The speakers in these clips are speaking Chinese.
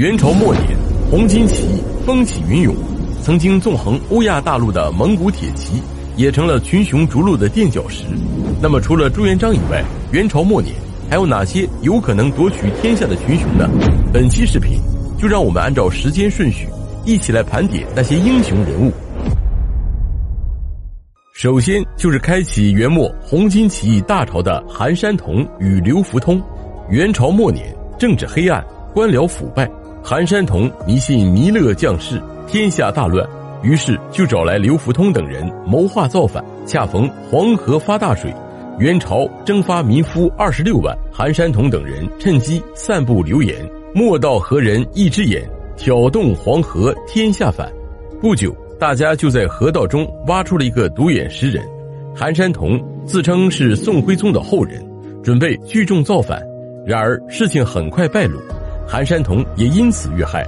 元朝末年，红巾起义风起云涌，曾经纵横欧亚大陆的蒙古铁骑也成了群雄逐鹿的垫脚石。那么，除了朱元璋以外，元朝末年还有哪些有可能夺取天下的群雄呢？本期视频就让我们按照时间顺序，一起来盘点那些英雄人物。首先就是开启元末红巾起义大潮的韩山童与刘福通。元朝末年，政治黑暗，官僚腐败。韩山童迷信弥勒降世，天下大乱，于是就找来刘福通等人谋划造反。恰逢黄河发大水，元朝征发民夫二十六万，韩山童等人趁机散布流言：“莫道何人一只眼，挑动黄河天下反。”不久，大家就在河道中挖出了一个独眼石人。韩山童自称是宋徽宗的后人，准备聚众造反。然而事情很快败露。韩山童也因此遇害，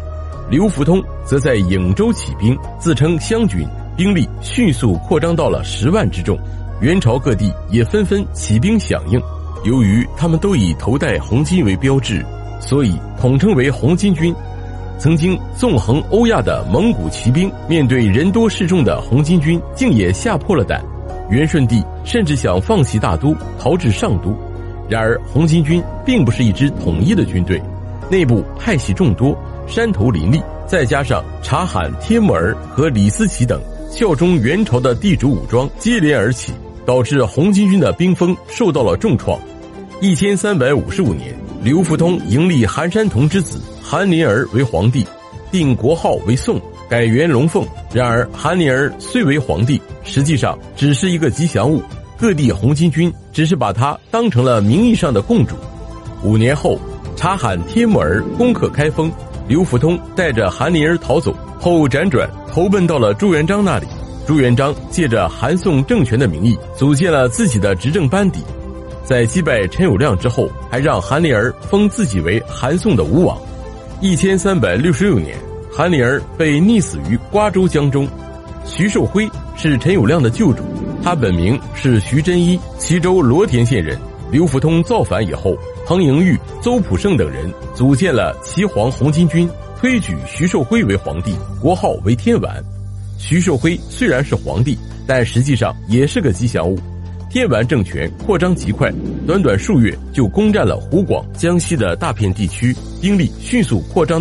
刘福通则在颍州起兵，自称湘军，兵力迅速扩张到了十万之众。元朝各地也纷纷起兵响应。由于他们都以头戴红巾为标志，所以统称为红巾军。曾经纵横欧亚的蒙古骑兵，面对人多势众的红巾军，竟也吓破了胆。元顺帝甚至想放弃大都，逃至上都。然而，红巾军并不是一支统一的军队。内部派系众多，山头林立，再加上察罕帖木儿和李思齐等效忠元朝的地主武装接连而起，导致红巾军的兵锋受到了重创。一千三百五十五年，刘福通迎立韩山童之子韩林儿为皇帝，定国号为宋，改元龙凤。然而，韩林儿虽为皇帝，实际上只是一个吉祥物，各地红巾军只是把他当成了名义上的共主。五年后。察罕帖木儿攻克开封，刘福通带着韩林儿逃走后，辗转投奔到了朱元璋那里。朱元璋借着韩宋政权的名义，组建了自己的执政班底。在击败陈友谅之后，还让韩林儿封自己为韩宋的吴王。一千三百六十六年，韩林儿被溺死于瓜州江中。徐寿辉是陈友谅的旧主，他本名是徐真一，齐州罗田县人。刘福通造反以后。彭莹玉、邹普胜等人组建了齐黄红巾军，推举徐寿辉为皇帝，国号为天完。徐寿辉虽然是皇帝，但实际上也是个吉祥物。天完政权扩张极快，短短数月就攻占了湖广、江西的大片地区，兵力迅速扩张到。